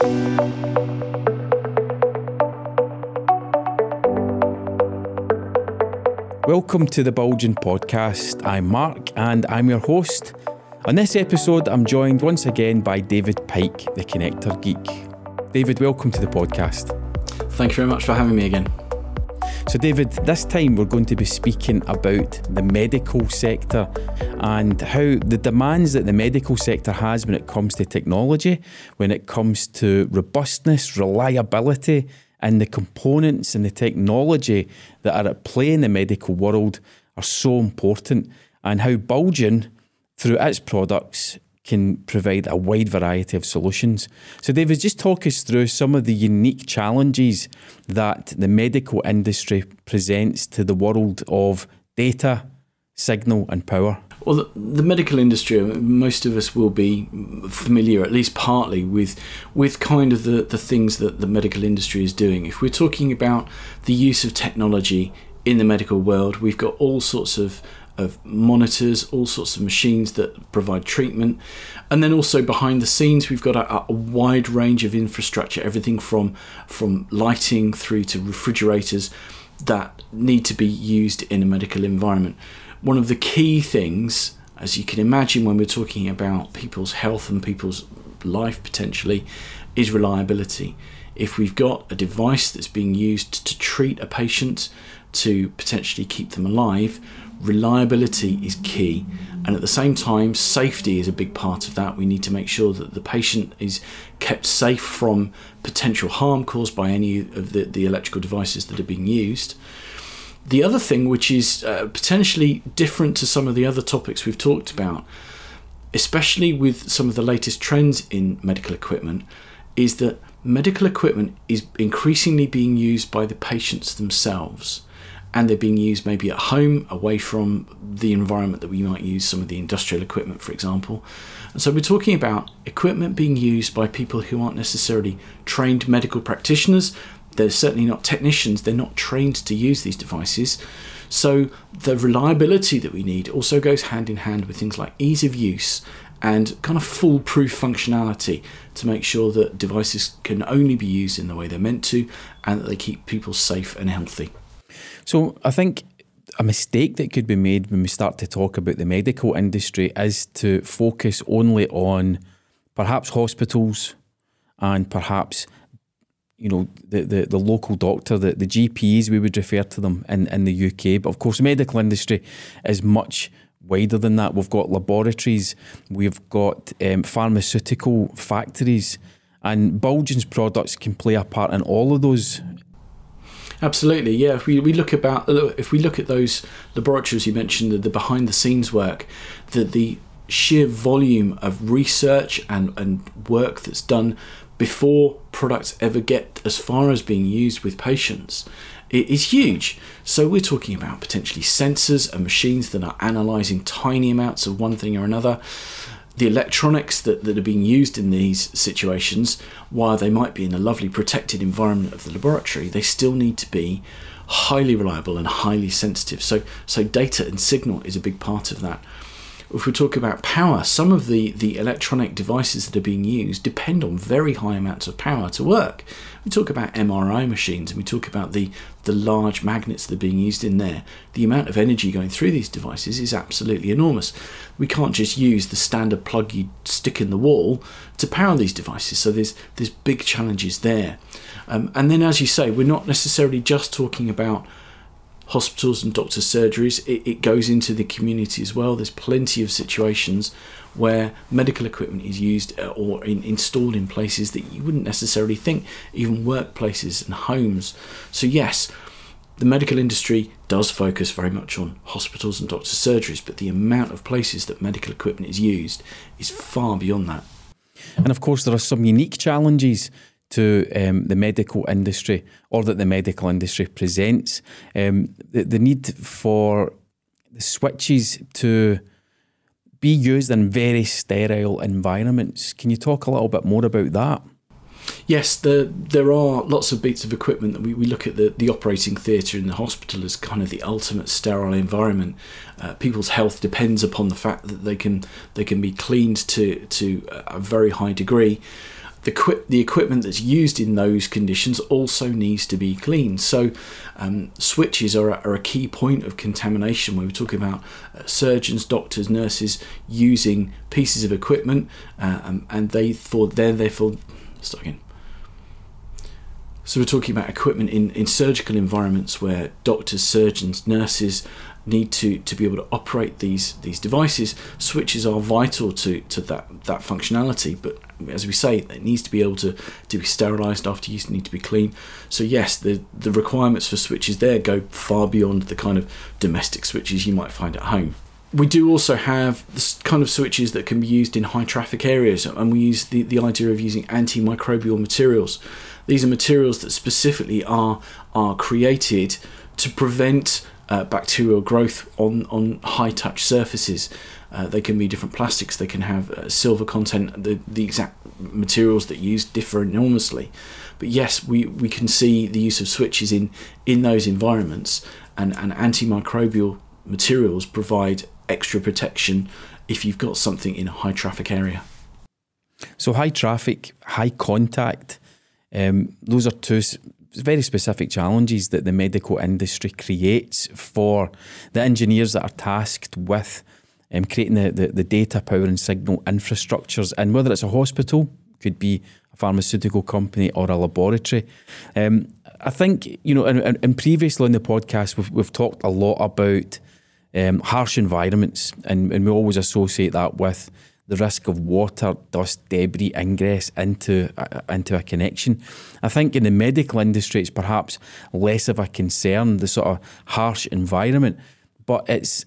Welcome to the Bulgin Podcast. I'm Mark and I'm your host. On this episode, I'm joined once again by David Pike, the Connector Geek. David, welcome to the podcast. Thank you very much for having me again. So, David, this time we're going to be speaking about the medical sector and how the demands that the medical sector has when it comes to technology, when it comes to robustness, reliability, and the components and the technology that are at play in the medical world are so important, and how Bulgin, through its products, can provide a wide variety of solutions. So, David, just talk us through some of the unique challenges that the medical industry presents to the world of data, signal, and power. Well, the, the, medical industry, most of us will be familiar, at least partly, with with kind of the, the things that the medical industry is doing. If we're talking about the use of technology in the medical world, we've got all sorts of of monitors, all sorts of machines that provide treatment. And then also behind the scenes, we've got a, a, wide range of infrastructure, everything from, from lighting through to refrigerators that need to be used in a medical environment one of the key things, as you can imagine, when we're talking about people's health and people's life potentially, is reliability. If we've got a device that's being used to treat a patient to potentially keep them alive, reliability is key. And at the same time, safety is a big part of that. We need to make sure that the patient is kept safe from potential harm caused by any of the, the electrical devices that are being used. The other thing, which is uh, potentially different to some of the other topics we've talked about, especially with some of the latest trends in medical equipment, is that medical equipment is increasingly being used by the patients themselves. And they're being used maybe at home, away from the environment that we might use some of the industrial equipment, for example. And so we're talking about equipment being used by people who aren't necessarily trained medical practitioners, they're certainly not technicians, they're not trained to use these devices. So the reliability that we need also goes hand in hand with things like ease of use and kind of foolproof functionality to make sure that devices can only be used in the way they're meant to and that they keep people safe and healthy. So I think a mistake that could be made when we start to talk about the medical industry is to focus only on perhaps hospitals and perhaps you know, the, the, the local doctor, the, the GPs, we would refer to them in, in the UK. But of course, the medical industry is much wider than that. We've got laboratories, we've got um, pharmaceutical factories, and Bulgin's products can play a part in all of those. Absolutely, yeah. If we, we look about uh, if we look at those laboratories you mentioned, the, the behind the scenes work, the the sheer volume of research and, and work that's done before products ever get as far as being used with patients it is huge. So we're talking about potentially sensors and machines that are analysing tiny amounts of one thing or another. The electronics that, that are being used in these situations, while they might be in a lovely protected environment of the laboratory, they still need to be highly reliable and highly sensitive. So so data and signal is a big part of that if we talk about power, some of the, the electronic devices that are being used depend on very high amounts of power to work. We talk about MRI machines and we talk about the, the large magnets that are being used in there. The amount of energy going through these devices is absolutely enormous. We can't just use the standard plug you stick in the wall to power these devices, so there's, there's big challenges there. Um, and then, as you say, we're not necessarily just talking about hospitals and doctors' surgeries, it, it goes into the community as well. There's plenty of situations where medical equipment is used uh, or in, installed in places that you wouldn't necessarily think, even workplaces and homes. So, yes, the medical industry does focus very much on hospitals and doctors' surgeries, but the amount of places that medical equipment is used is far beyond that. And of course, there are some unique challenges to um, the medical industry or that the medical industry presents. Um, the, the need for the switches to be used in very sterile environments. Can you talk a little bit more about that? Yes, the, there are lots of bits of equipment that we, we look at the, the operating theatre in the hospital as kind of the ultimate sterile environment. Uh, people's health depends upon the fact that they can they can be cleaned to to a very high degree. The, equi- the equipment that's used in those conditions also needs to be cleaned. So, um, switches are a, are a, key point of contamination when we're talking about uh, surgeons, doctors, nurses using pieces of equipment, uh, um, and they thought they're therefore. Start again. So, we're talking about equipment in, in surgical environments where doctors, surgeons, nurses need to, to be able to operate these these devices. Switches are vital to, to that, that functionality, but as we say, it needs to be able to, to be sterilised after use, need to be clean. So yes, the the requirements for switches there go far beyond the kind of domestic switches you might find at home. We do also have this kind of switches that can be used in high traffic areas, and we use the, the idea of using antimicrobial materials. These are materials that specifically are are created to prevent uh, bacterial growth on, on high touch surfaces. Uh, they can be different plastics, they can have uh, silver content, the, the exact materials that use differ enormously. But yes, we, we can see the use of switches in, in those environments, and, and antimicrobial materials provide extra protection if you've got something in a high traffic area. So, high traffic, high contact, um, those are two very specific challenges that the medical industry creates for the engineers that are tasked with um, creating the, the, the, data, power, and signal infrastructures. And whether it's a hospital, could be a pharmaceutical company or a laboratory. Um, I think, you know, and, and previously on the podcast, we've, we've talked a lot about um, harsh environments, and, and we always associate that with the risk of water, dust, debris ingress into uh, into a connection. I think in the medical industry, it's perhaps less of a concern, the sort of harsh environment, but it's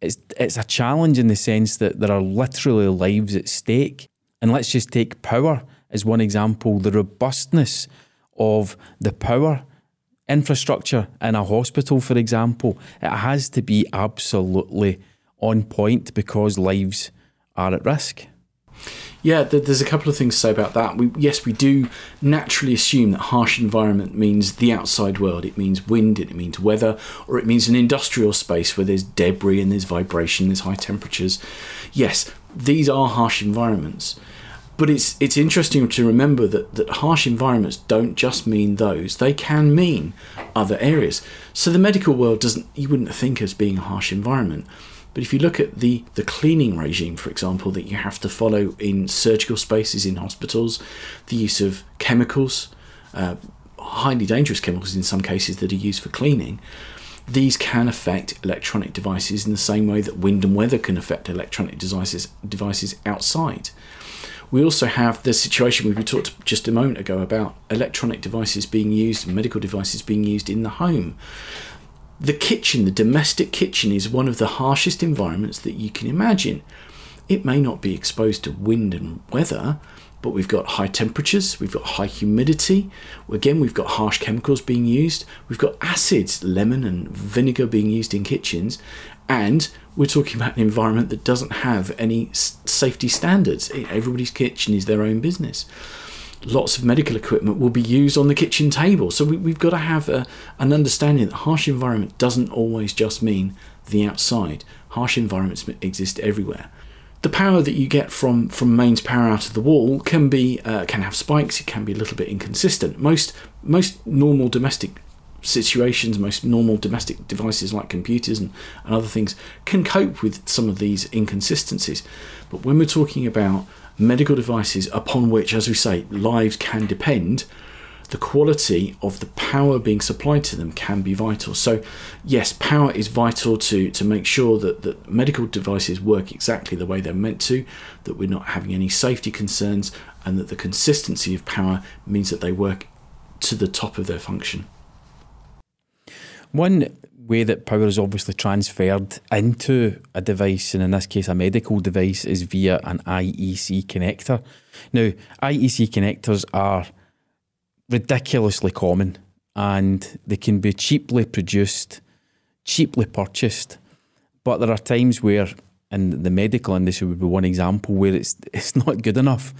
it's it's a challenge in the sense that there are literally lives at stake. And let's just take power as one example. The robustness of the power infrastructure in a hospital, for example, it has to be absolutely on point because lives are at risk. Yeah, there's a couple of things to say about that. We, yes, we do naturally assume that harsh environment means the outside world. It means wind, it means weather, or it means an industrial space where there's debris and there's vibration, there's high temperatures. Yes, these are harsh environments. But it's it's interesting to remember that, that harsh environments don't just mean those; they can mean other areas. So the medical world doesn't you wouldn't think as being a harsh environment. But if you look at the, the cleaning regime, for example, that you have to follow in surgical spaces in hospitals, the use of chemicals, uh, highly dangerous chemicals in some cases that are used for cleaning, these can affect electronic devices in the same way that wind and weather can affect electronic devices, devices outside. We also have the situation we talked just a moment ago about electronic devices being used, medical devices being used in the home the kitchen, the domestic kitchen, is one of the harshest environments that you can imagine. It may not be exposed to wind and weather, but we've got high temperatures, we've got high humidity. Again, we've got harsh chemicals being used, we've got acids, lemon and vinegar being used in kitchens, and we're talking about an environment that doesn't have any safety standards. Everybody's kitchen is their own business lots of medical equipment will be used on the kitchen table. So we, have got to have a, an understanding that harsh environment doesn't always just mean the outside. Harsh environments exist everywhere. The power that you get from, from mains power out of the wall can be uh, can have spikes. It can be a little bit inconsistent. Most most normal domestic situations, most normal domestic devices like computers and, and other things can cope with some of these inconsistencies. But when we're talking about medical devices upon which, as we say, lives can depend, the quality of the power being supplied to them can be vital. So, yes, power is vital to, to make sure that, that medical devices work exactly the way they're meant to, that we're not having any safety concerns, and that the consistency of power means that they work to the top of their function. One way that power is obviously transferred into a device, and in this case, a medical device, is via an IEC connector. Now, IEC connectors are ridiculously common and they can be cheaply produced, cheaply purchased. But there are times where, in the medical industry, would be one example where it's it's not good enough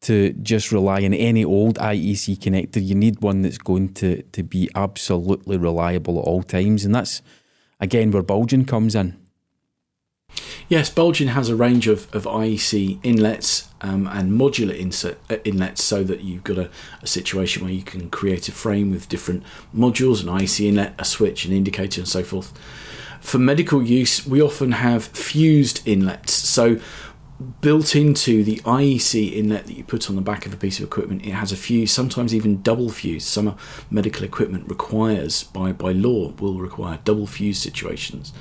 to just rely on any old IEC connector. You need one that's going to, to be absolutely reliable at all times. And that's, again, where Bulgin comes in. Yes, Bulgin has a range of, of IEC inlets um, and modular insert, uh, inlets so that you've got a, a, situation where you can create a frame with different modules, an IEC inlet, a switch, an indicator, and so forth. For medical use, we often have fused inlets. So built into the IEC inlet that you put on the back of a piece of equipment, it has a fuse, sometimes even double fuse. Some medical equipment requires, by, by law, will require double fuse situations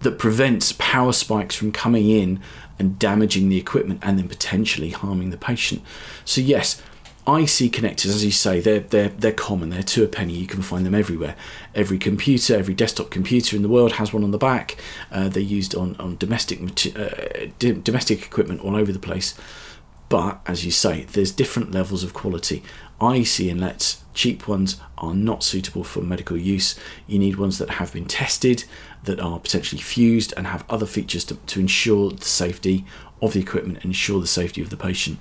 that prevents power spikes from coming in and damaging the equipment and then potentially harming the patient. So, yes, IC connectors, as you say, they're they're they're common. They're two a penny. You can find them everywhere. Every computer, every desktop computer in the world has one on the back. Uh, they're used on on domestic uh, domestic equipment all over the place. But as you say, there's different levels of quality. IC inlets, cheap ones, are not suitable for medical use. You need ones that have been tested, that are potentially fused, and have other features to, to ensure the safety of the equipment ensure the safety of the patient.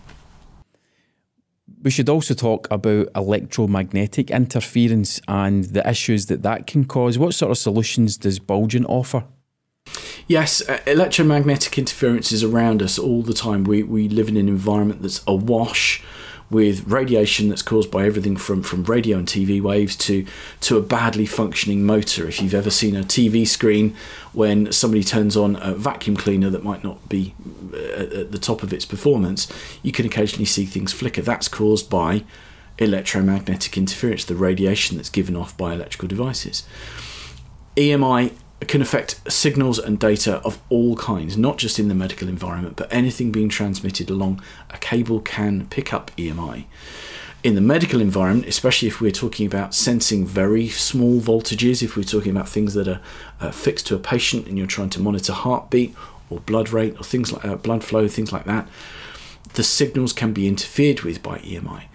We should also talk about electromagnetic interference and the issues that that can cause. What sort of solutions does Bulgin offer? Yes, uh, electromagnetic interference is around us all the time. We, we live in an environment that's awash with radiation that's caused by everything from, from radio and TV waves to, to a badly functioning motor. If you've ever seen a TV screen when somebody turns on a vacuum cleaner that might not be uh, at the top of its performance, you can occasionally see things flicker. That's caused by electromagnetic interference, the radiation that's given off by electrical devices. EMI can affect signals and data of all kinds, not just in the medical environment, but anything being transmitted along a cable can pick up EMI. In the medical environment, especially if we're talking about sensing very small voltages, if we're talking about things that are uh, fixed to a patient and you're trying to monitor heartbeat or blood rate or things like uh, blood flow, things like that, the signals can be interfered with by EMI.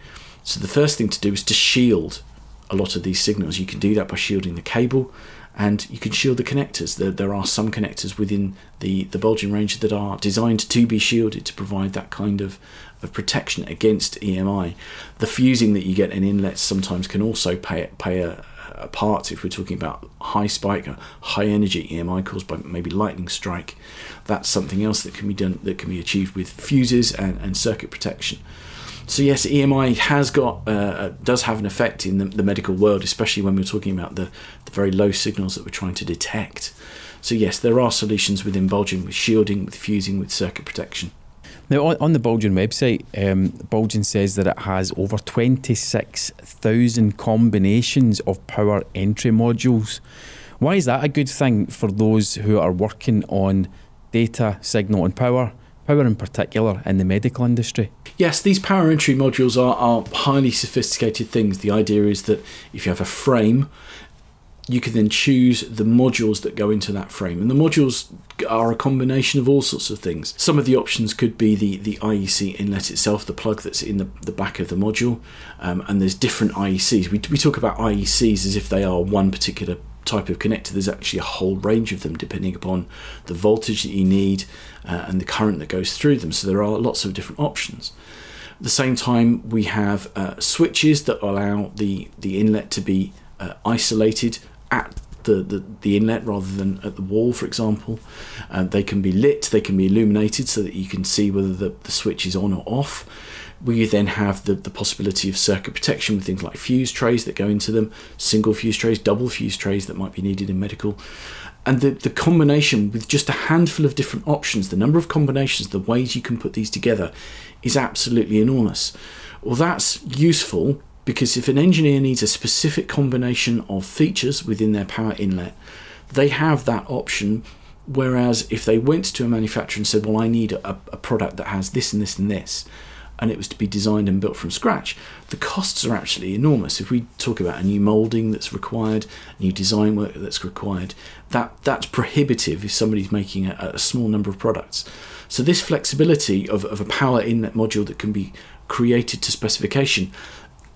So the first thing to do is to shield a lot of these signals. You can do that by shielding the cable and you can shield the connectors. There, there are some connectors within the, the Bulgin range that are designed to be shielded to provide that kind of, of protection against EMI. The fusing that you get in inlets sometimes can also pay, pay a, a part if we're talking about high spike, uh, high energy EMI caused by maybe lightning strike. That's something else that can be done that can be achieved with fuses and, and circuit protection. So yes, EMI has got uh, uh, does have an effect in the, the, medical world, especially when we're talking about the, the very low signals that we're trying to detect. So yes, there are solutions within Bulgin, with shielding, with fusing, with circuit protection. Now, on, on the Bulgin website, um, says that it has over 26,000 combinations of power entry modules. Why is that a good thing for those who are working on data, signal, and power? Power in particular in the medical industry? Yes, these power entry modules are, are highly sophisticated things. The idea is that if you have a frame, you can then choose the modules that go into that frame. And the modules are a combination of all sorts of things. Some of the options could be the, the IEC inlet itself, the plug that's in the, the back of the module. Um, and there's different IECs. We, we talk about IECs as if they are one particular type of connector, there's actually a whole range of them depending upon the voltage that you need uh, and the current that goes through them. So there are lots of different options. At the same time, we have uh, switches that allow the, the inlet to be uh, isolated at the, the, the, inlet rather than at the wall, for example. Uh, they can be lit, they can be illuminated so that you can see whether the, the switch is on or off. We then have the, the possibility of circuit protection with things like fuse trays that go into them, single fuse trays, double fuse trays that might be needed in medical. And the, the combination with just a handful of different options, the number of combinations, the ways you can put these together is absolutely enormous. Well, that's useful because if an engineer needs a specific combination of features within their power inlet, they have that option. Whereas if they went to a manufacturer and said, Well, I need a, a product that has this and this and this, and it was to be designed and built from scratch, the costs are actually enormous. If we talk about a new moulding that's required, new design work that's required, that that's prohibitive if somebody's making a, a small number of products. So this flexibility of, of a power inlet module that can be created to specification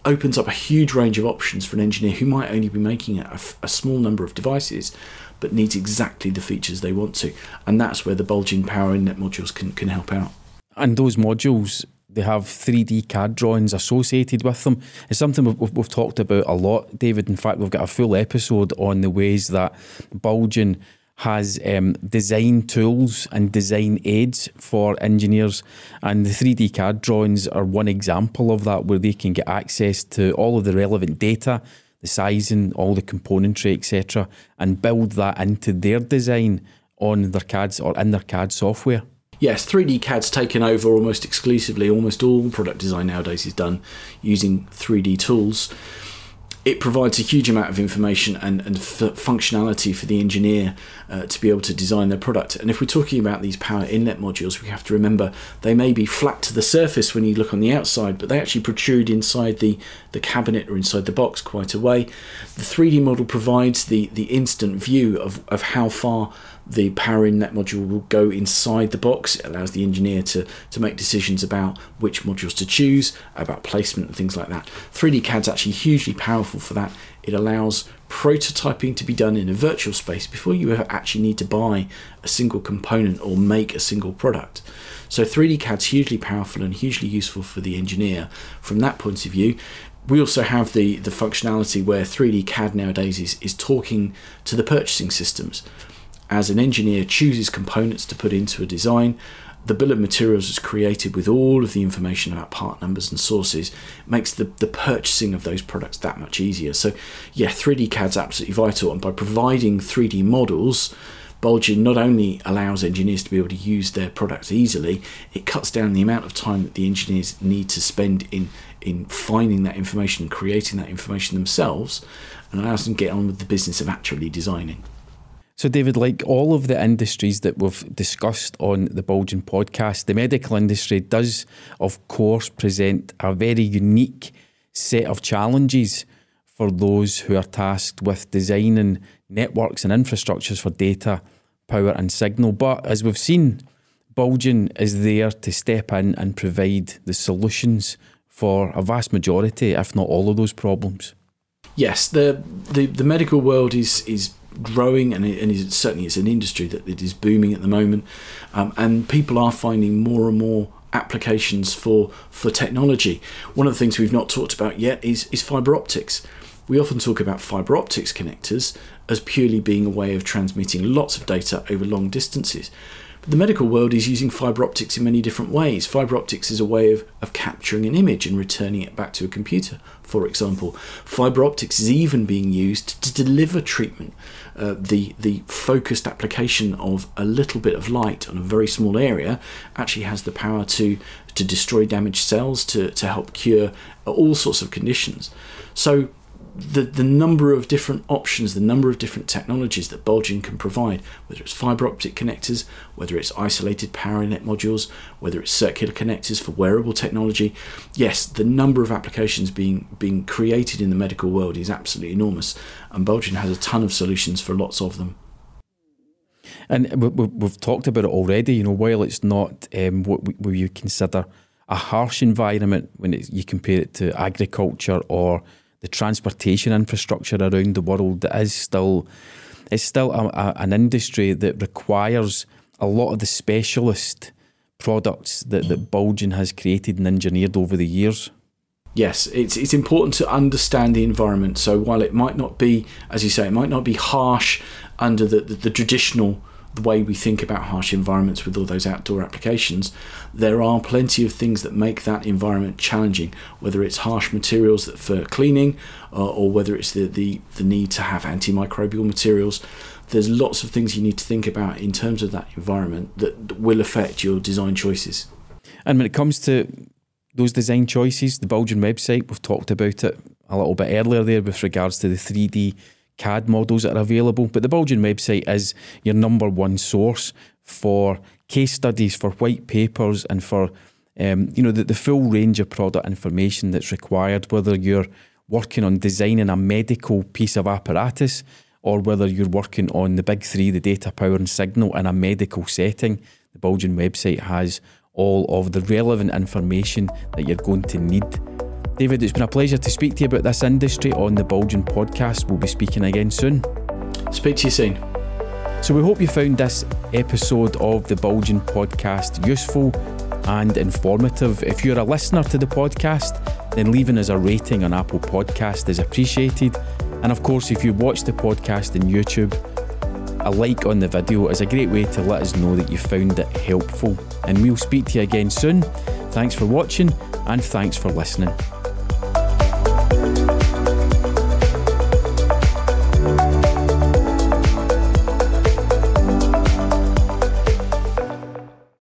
opens up a huge range of options for an engineer who might only be making a, a small number of devices but needs exactly the features they want to. And that's where the Bulgin power inlet modules can, can help out. And those modules they have 3D CAD drawings associated with them. It's something we've, we've, talked about a lot, David. In fact, we've got a full episode on the ways that Bulgin has um, design tools and design aids for engineers, and the 3D CAD drawings are one example of that, where they can get access to all of the relevant data, the sizing, all the componentry, etc., and build that into their design on their CADs or in their CAD software. Yes, 3D CAD's taken over almost exclusively. Almost all product design nowadays is done using 3D tools it provides a huge amount of information and, and f- functionality for the engineer uh, to be able to design their product. And if we're talking about these power inlet modules, we have to remember they may be flat to the surface when you look on the outside, but they actually protrude inside the, the cabinet or inside the box quite a way. The 3D model provides the, the instant view of, of how far the power inlet module will go inside the box. It allows the engineer to, to make decisions about which modules to choose, about placement and things like that. 3D CAD's actually hugely powerful for that. It allows prototyping to be done in a virtual space before you ever actually need to buy a single component or make a single product. So 3D CAD's hugely powerful and hugely useful for the engineer from that point of view. We also have the, the functionality where 3D CAD nowadays is, is talking to the purchasing systems as an engineer chooses components to put into a design, the bill of materials is created with all of the information about part numbers and sources makes the, the purchasing of those products that much easier so yeah 3d cad's absolutely vital and by providing 3d models Bulgin not only allows engineers to be able to use their products easily, it cuts down the amount of time that the engineers need to spend in in finding that information and creating that information themselves, and allows them to get on with the business of actually designing. So, David, like all of the industries that we've discussed on the Bulgin podcast, the medical industry does, of course, present a very unique set of challenges for those who are tasked with designing networks and infrastructures for data, power, and signal. But as we've seen, Bulgin is there to step in and provide the solutions for a vast majority, if not all of those problems. Yes, the the, the medical world is is growing and, it, and certainly it's an industry that it is booming at the moment um, and people are finding more and more applications for for technology one of the things we've not talked about yet is is fiber optics we often talk about fiber optics connectors as purely being a way of transmitting lots of data over long distances but the medical world is using fiber optics in many different ways. Fiber optics is a way of, of capturing an image and returning it back to a computer, for example. Fiber optics is even being used to deliver treatment. Uh, the, the focused application of a little bit of light on a very small area actually has the power to, to destroy damaged cells, to, to help cure all sorts of conditions. So the, the number of different options, the number of different technologies that Bulgin can provide, whether it's fiber optic connectors, whether it's isolated power net modules, whether it's circular connectors for wearable technology. Yes, the number of applications being being created in the medical world is absolutely enormous, and Bulgin has a ton of solutions for lots of them. And we've talked about it already. You know, while it's not um, what we, you consider a harsh environment when you compare it to agriculture or the transportation infrastructure around the world that is still it's still a, a, an industry that requires a lot of the specialist products that, that Bulgin has created and engineered over the years. Yes, it's it's important to understand the environment. So while it might not be, as you say, it might not be harsh under the, the, the traditional the way we think about harsh environments with all those outdoor applications, there are plenty of things that make that environment challenging, whether it's harsh materials for cleaning uh, or whether it's the, the, the need to have antimicrobial materials. There's lots of things you need to think about in terms of that environment that will affect your design choices. And when it comes to those design choices, the Bulgin website, we've talked about it a little bit earlier there with regards to the 3D CAD models that are available. But the Bulgin website is your number one source for case studies, for white papers, and for um, you know the, the full range of product information that's required. Whether you're working on designing a medical piece of apparatus, or whether you're working on the big three, the data, power, and signal in a medical setting, the Bulgin website has all of the relevant information that you're going to need David, it's been a pleasure to speak to you about this industry on the Bulgin podcast. We'll be speaking again soon. Speak to you soon. So we hope you found this episode of the Bulgin podcast useful and informative. If you're a listener to the podcast, then leaving us a rating on Apple Podcast is appreciated. And of course, if you watch the podcast on YouTube, a like on the video is a great way to let us know that you found it helpful. And we'll speak to you again soon. Thanks for watching and thanks for listening.